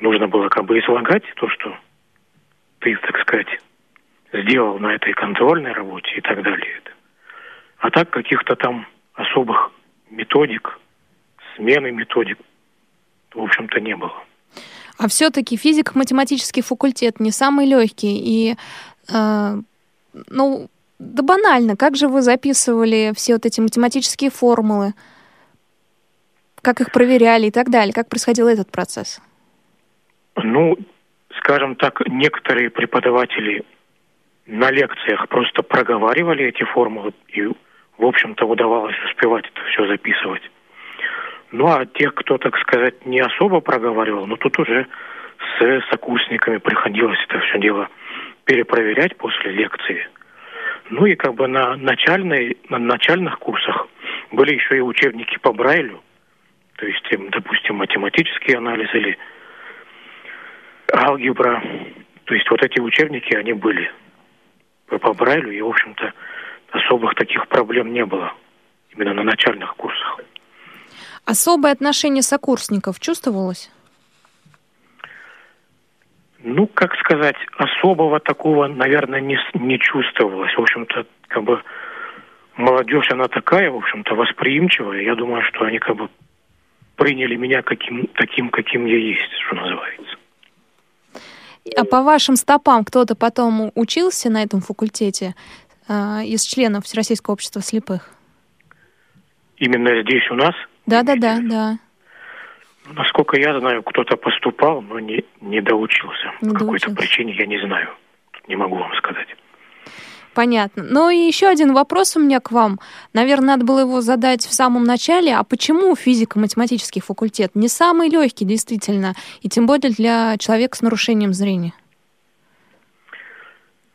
нужно было как бы излагать то, что ты, так сказать, сделал на этой контрольной работе и так далее. А так каких-то там особых методик, смены методик, в общем-то, не было. А все-таки физико-математический факультет не самый легкий. И, э, ну, да банально, как же вы записывали все вот эти математические формулы? Как их проверяли и так далее? Как происходил этот процесс? Ну, скажем так, некоторые преподаватели на лекциях просто проговаривали эти формулы, и, в общем-то, удавалось успевать это все записывать. Ну, а тех, кто, так сказать, не особо проговаривал, ну, тут уже с сокурсниками приходилось это все дело перепроверять после лекции. Ну и как бы на, начальной, на начальных курсах были еще и учебники по Брайлю, то есть, допустим, математический анализ или алгебра. То есть вот эти учебники, они были по Брайлю, и, в общем-то, особых таких проблем не было именно на начальных курсах. Особое отношение сокурсников чувствовалось? Ну, как сказать, особого такого, наверное, не, не чувствовалось. В общем-то, как бы молодежь, она такая, в общем-то, восприимчивая. Я думаю, что они как бы приняли меня каким, таким, каким я есть, что называется. А по вашим стопам кто-то потом учился на этом факультете э, из членов Всероссийского общества слепых? Именно здесь у нас? Да, да, да, да. Насколько я знаю, кто-то поступал, но не, не доучился. Не По какой-то причине я не знаю. Не могу вам сказать. Понятно. Ну и еще один вопрос у меня к вам. Наверное, надо было его задать в самом начале. А почему физико-математический факультет не самый легкий, действительно, и тем более для человека с нарушением зрения?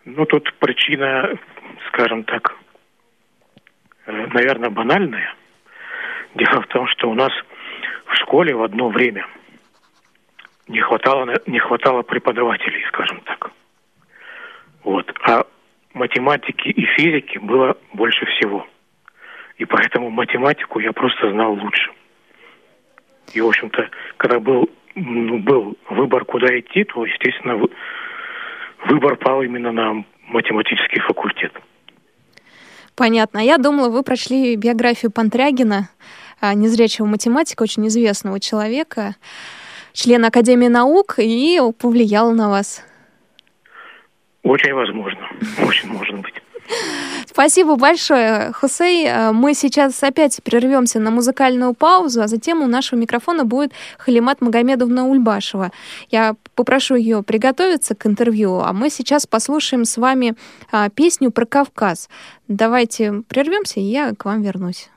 Ну, тут причина, скажем так, э, наверное, банальная. Дело в том, что у нас в школе в одно время не хватало, не хватало преподавателей, скажем так. Вот. А математики и физики было больше всего. И поэтому математику я просто знал лучше. И, в общем-то, когда был, ну, был выбор, куда идти, то, естественно, выбор пал именно на математический факультет. Понятно. Я думала, вы прочли биографию Пантрягина, незрячего математика, очень известного человека, члена Академии наук, и повлиял на вас. Очень возможно. Очень может быть. Спасибо большое, Хусей. А, мы сейчас опять прервемся на музыкальную паузу, а затем у нашего микрофона будет Халимат Магомедовна Ульбашева. Я попрошу ее приготовиться к интервью, а мы сейчас послушаем с вами а, песню про Кавказ. Давайте прервемся, и я к вам вернусь.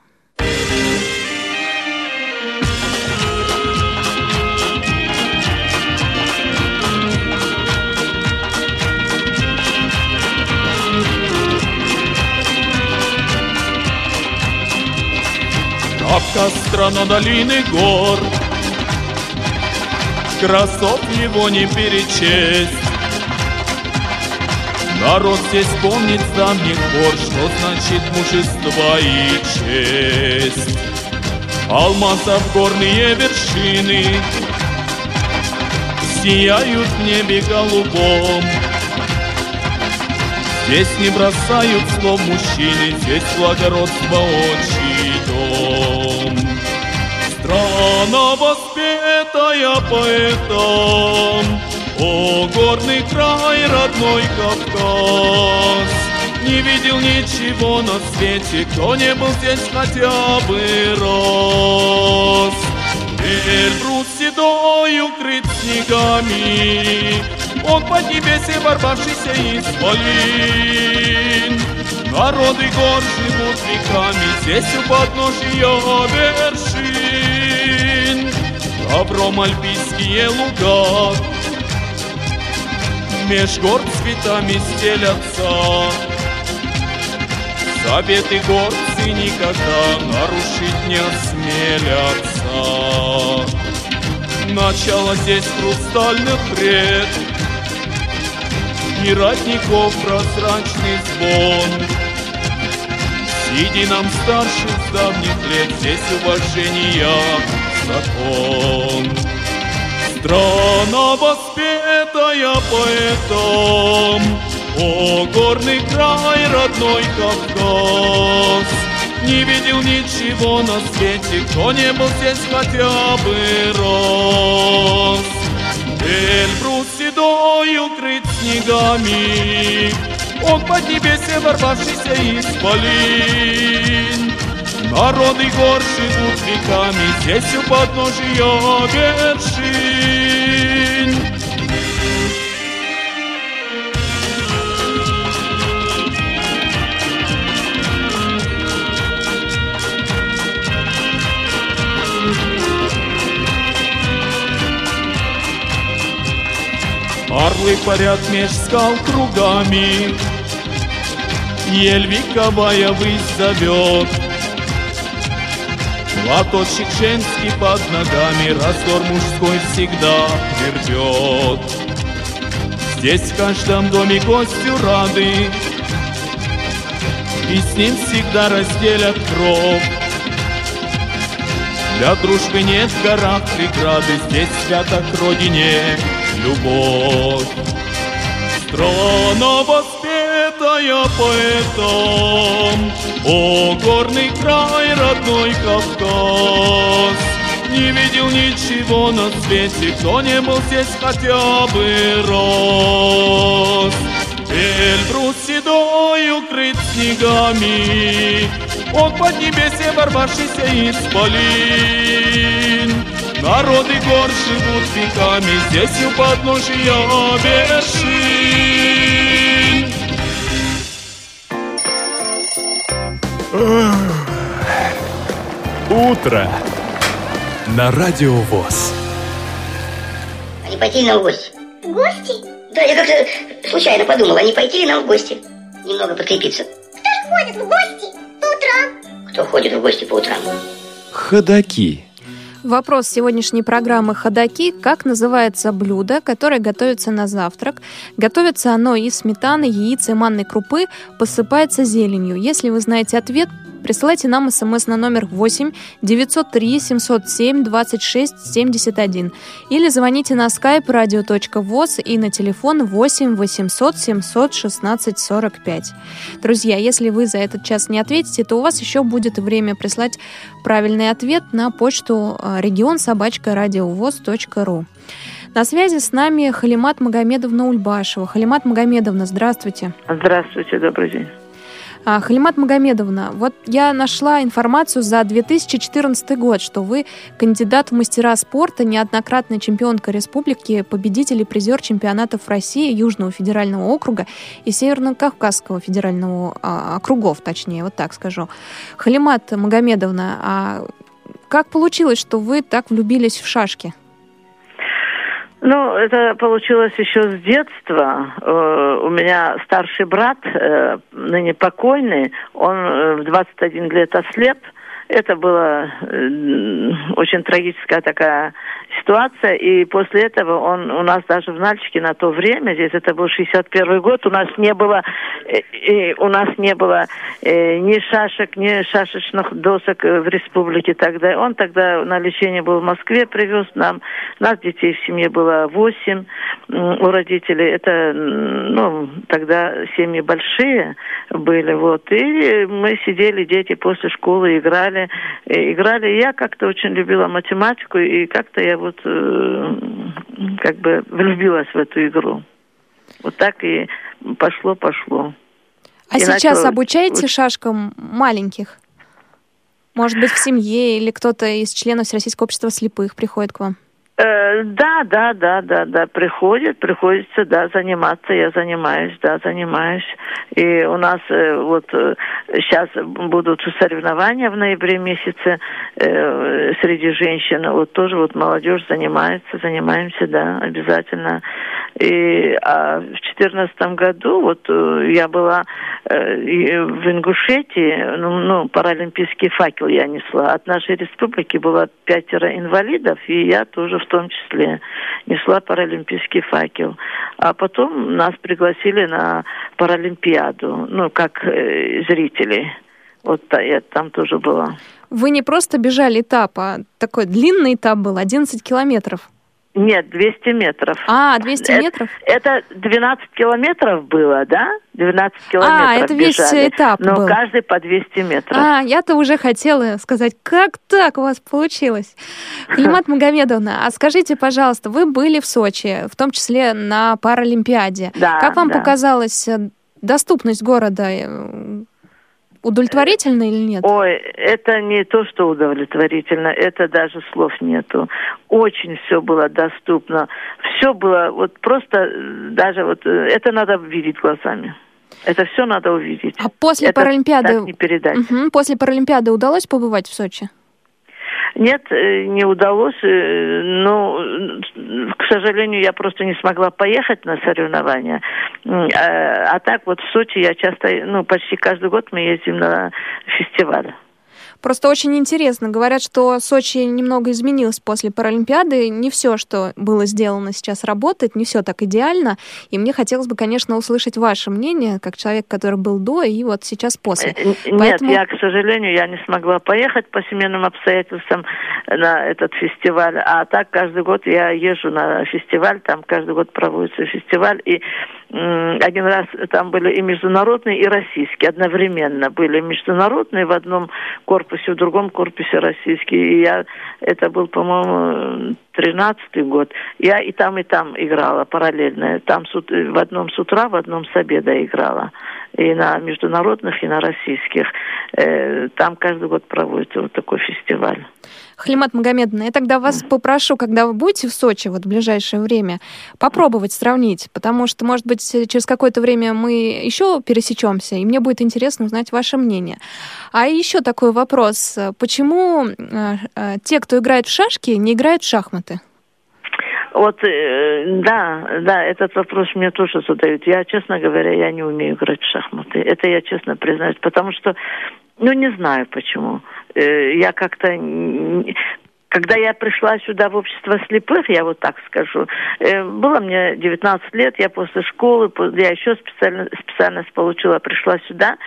Кавказ – страна долины гор, Красот его не перечесть. Народ здесь помнит с давних пор, Что значит мужество и честь. Алмазов горные вершины Сияют в небе голубом, Здесь не бросают слов мужчины, Здесь благородство отчий дом. Страна воспетая поэтом, О, горный край, родной Кавказ, Не видел ничего на свете, Кто не был здесь хотя бы раз. Эльбрус седой укрыт снегами, Он под небесе ворвавшийся из полин. Народы гор живут веками Здесь у подножия вершин Добром альпийские луга. Меж гор цветами стелятся. Заветы горцы никогда нарушить не осмелятся. Начало здесь хрустальных рек И родников прозрачный звон. Среди нам старших давних лет Здесь уважения закон. Страна воспетая поэтом. О, горный край, родной Кавказ. Не видел ничего на свете Кто не был здесь хотя бы раз. Эльбрус седой укрыт снегами. Он под небесе ворвавшийся исполин Народы гор живут веками Здесь у подножия вершин. Орлы парят меж скал кругами Ель вековая высь зовет Платочек женский под ногами Раздор мужской всегда рвет Здесь в каждом доме гостю рады И с ним всегда разделят кровь Для дружбы нет в горах преграды Здесь свято к родине любовь. Страна воспетая поэтом, О, горный край, родной Кавказ. Не видел ничего на свете, кто не был здесь хотя бы раз. Эльбрус седой укрыт снегами, Он под небесе ворвавшийся исполин. Народы гор живут веками Здесь у подножия вершин Утро на Радио ВОЗ. А не пойти ли нам в гости? В гости? Да, я как-то случайно подумала, а не пойти ли нам в гости? Немного подкрепиться. Кто же ходит в гости по утрам? Кто ходит в гости по утрам? Ходаки. Вопрос сегодняшней программы «Ходоки» – как называется блюдо, которое готовится на завтрак? Готовится оно из сметаны, яиц и манной крупы, посыпается зеленью. Если вы знаете ответ, присылайте нам смс на номер 8 903 707 26 71 или звоните на skype radio.voz и на телефон 8 800 700 16 45. Друзья, если вы за этот час не ответите, то у вас еще будет время прислать правильный ответ на почту регион собачка радиовоз.ру. На связи с нами Халимат Магомедовна Ульбашева. Халимат Магомедовна, здравствуйте. Здравствуйте, добрый день. А, Халимат Магомедовна, вот я нашла информацию за 2014 год, что вы кандидат в мастера спорта, неоднократная чемпионка республики, победитель и призер чемпионатов России, Южного федерального округа и Северно-Кавказского федерального а, округов, точнее, вот так скажу. Халимат Магомедовна, а как получилось, что вы так влюбились в шашки? Ну, это получилось еще с детства. Э, у меня старший брат, э, ныне покойный, он э, в 21 лет ослеп. Это была очень трагическая такая ситуация, и после этого он у нас даже в Нальчике на то время, здесь это был 61 год, у нас не было, и у нас не было э, ни шашек, ни шашечных досок в республике тогда. Он тогда на лечение был в Москве, привез нам, нас детей в семье было восемь у родителей. Это, ну, тогда семьи большие были, вот. И мы сидели, дети после школы играли, играли. Я как-то очень любила математику, и как-то я вот э, как бы влюбилась в эту игру. Вот так и пошло-пошло. А и сейчас начала... обучаете шашкам маленьких? Может быть, в семье или кто-то из членов Всероссийского общества слепых приходит к вам? Э, да, да, да, да, да, приходит, приходится, да, заниматься, я занимаюсь, да, занимаюсь. И у нас э, вот э, сейчас будут соревнования в ноябре месяце э, среди женщин, вот тоже вот молодежь занимается, занимаемся, да, обязательно. И а в четырнадцатом году вот э, я была э, в Ингушетии, ну, ну, паралимпийский факел я несла. От нашей республики было пятеро инвалидов, и я тоже в том числе несла паралимпийский факел. А потом нас пригласили на Паралимпиаду, ну, как э, зрители. Вот я там тоже была. Вы не просто бежали этап, а такой длинный этап был, 11 километров. Нет, 200 метров. А, 200 метров? Это, это 12 километров было, да? 12 километров А, это весь бежали, этап Но был. каждый по 200 метров. А, я-то уже хотела сказать, как так у вас получилось? Климат Магомедовна, а скажите, пожалуйста, вы были в Сочи, в том числе на Паралимпиаде. Да, Как вам да. показалась э, доступность города? Удовлетворительно или нет? Ой, это не то, что удовлетворительно, это даже слов нету. Очень все было доступно. Все было вот просто даже вот э, это надо видеть глазами. Это все надо увидеть. А после Это Паралимпиады... не передать. Мгм, После Паралимпиады удалось побывать в Сочи? Нет, э, не удалось. э, к сожалению, я просто не смогла поехать на соревнования. А, а так вот в Сочи я часто, ну, почти каждый год мы ездим на фестиваль. Просто очень интересно. Говорят, что Сочи немного изменилось после Паралимпиады. Не все, что было сделано сейчас, работает, не все так идеально. И мне хотелось бы, конечно, услышать ваше мнение, как человек, который был до и вот сейчас после. Э, Н- Поэтому- Нет, я, к сожалению, я не смогла поехать по семейным обстоятельствам на этот фестиваль. А так каждый год я езжу на фестиваль, там каждый год проводится фестиваль. И один раз там были и международные, и российские одновременно. Были международные в одном корпусе, в другом корпусе российские. И я, это был, по-моему, тринадцатый год. Я и там, и там играла параллельно. Там с в одном с утра, в одном с обеда играла. И на международных, и на российских. Э, Там каждый год проводится вот такой фестиваль. Халимат Магомедовна, я тогда вас попрошу, когда вы будете в Сочи вот в ближайшее время, попробовать сравнить, потому что, может быть, через какое-то время мы еще пересечемся, и мне будет интересно узнать ваше мнение. А еще такой вопрос. Почему э, э, те, кто играет в шашки, не играют в шахматы? Вот, э, да, да, этот вопрос мне тоже задают. Я, честно говоря, я не умею играть в шахматы. Это я честно признаюсь, потому что, ну, не знаю почему. Э, я как-то... Когда я пришла сюда в общество слепых, я вот так скажу, э, было мне 19 лет, я после школы, я еще специально, специальность получила, пришла сюда,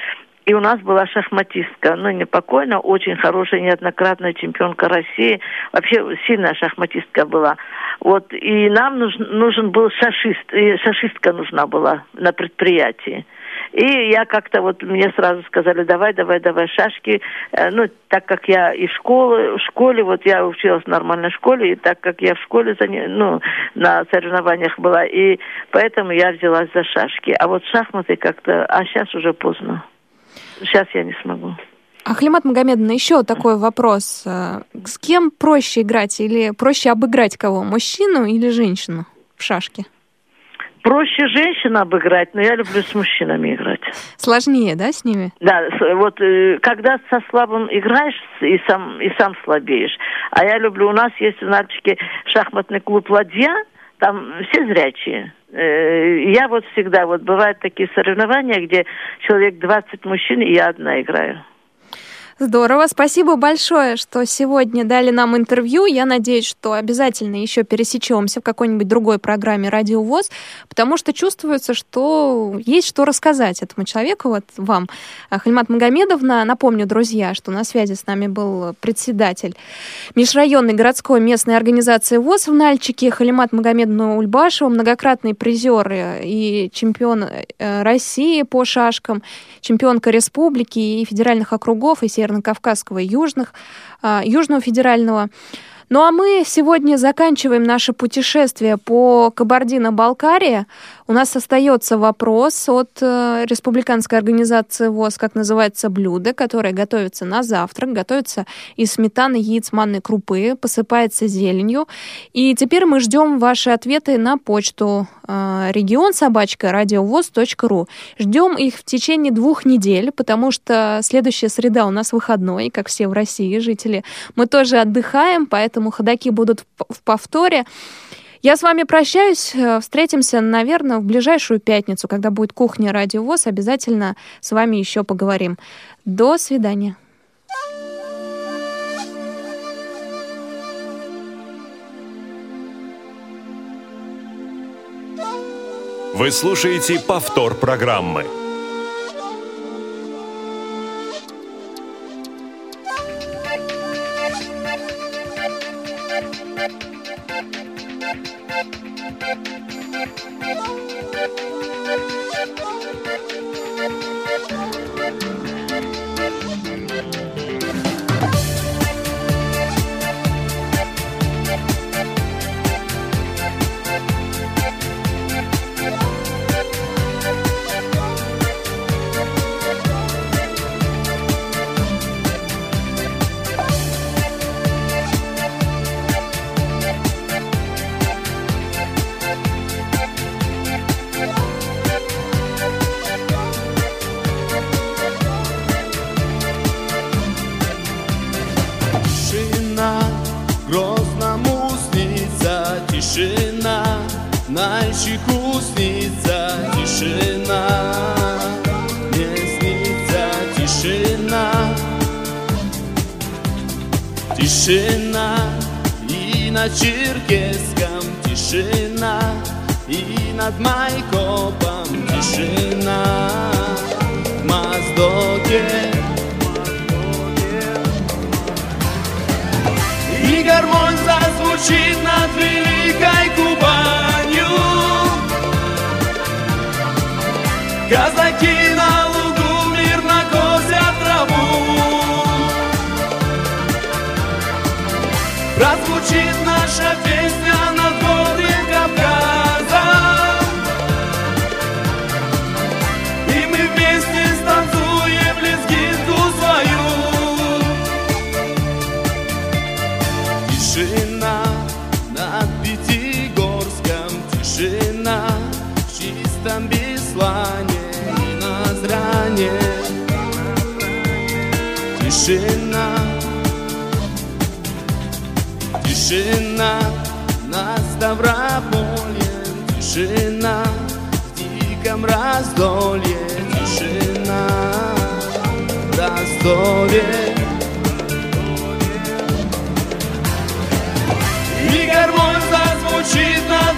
и у нас была шахматистка, ну, не покойная, очень хорошая, неоднократная чемпионка России. Вообще сильная шахматистка была. Вот, и нам нужен, нужен был шашист, и шашистка нужна была на предприятии. И я как-то вот мне сразу сказали, давай, давай, давай шашки. Э, Ну, так как я и в школе, в школе, вот я училась в нормальной школе, и так как я в школе, ну, на соревнованиях была, и поэтому я взялась за шашки. А вот шахматы как-то, а сейчас уже поздно. Сейчас я не смогу. Ахлимат Магомедовна, еще такой вопрос. Э, С кем проще играть или проще обыграть кого? Мужчину или женщину в шашки? Проще женщин обыграть, но я люблю с мужчинами играть. Сложнее, да, с ними? Да, вот э, когда со слабым играешь и сам, и сам слабеешь. А я люблю, у нас есть в Нальчике шахматный клуб «Ладья», там все зрячие. Э, Я вот всегда, вот бывают такие соревнования, где человек 20 мужчин, и я одна играю. Здорово. Спасибо большое, что сегодня дали нам интервью. Я надеюсь, что обязательно еще пересечемся в какой-нибудь другой программе «Радио ВОЗ», потому что чувствуется, что есть что рассказать этому человеку, вот вам. Хальмат Магомедовна, напомню, друзья, что на связи с нами был председатель межрайонной городской местной организации ВОЗ в Нальчике Халимат Магомедовна Ульбашева, многократный призер и чемпион э, России по шашкам, чемпионка республики и федеральных округов, и Северно-Кавказского, и Южных, а, Южного федерального. Ну а мы сегодня заканчиваем наше путешествие по Кабардино-Балкарии. У нас остается вопрос от э, республиканской организации ВОЗ, как называется блюдо, которое готовится на завтрак, готовится из сметаны, яиц, манной крупы, посыпается зеленью. И теперь мы ждем ваши ответы на почту э, регион собачка радиовоз.ру. Ждем их в течение двух недель, потому что следующая среда у нас выходной, как все в России жители. Мы тоже отдыхаем, поэтому ходаки будут в в повторе. Я с вами прощаюсь. Э, Встретимся, наверное, в ближайшую пятницу, когда будет кухня Радио ВОЗ. Обязательно с вами еще поговорим. До свидания. Вы слушаете повтор программы. Тишина нас доброволен, тишина в диком раздолье, тишина в раздолье. И гармонь зазвучит над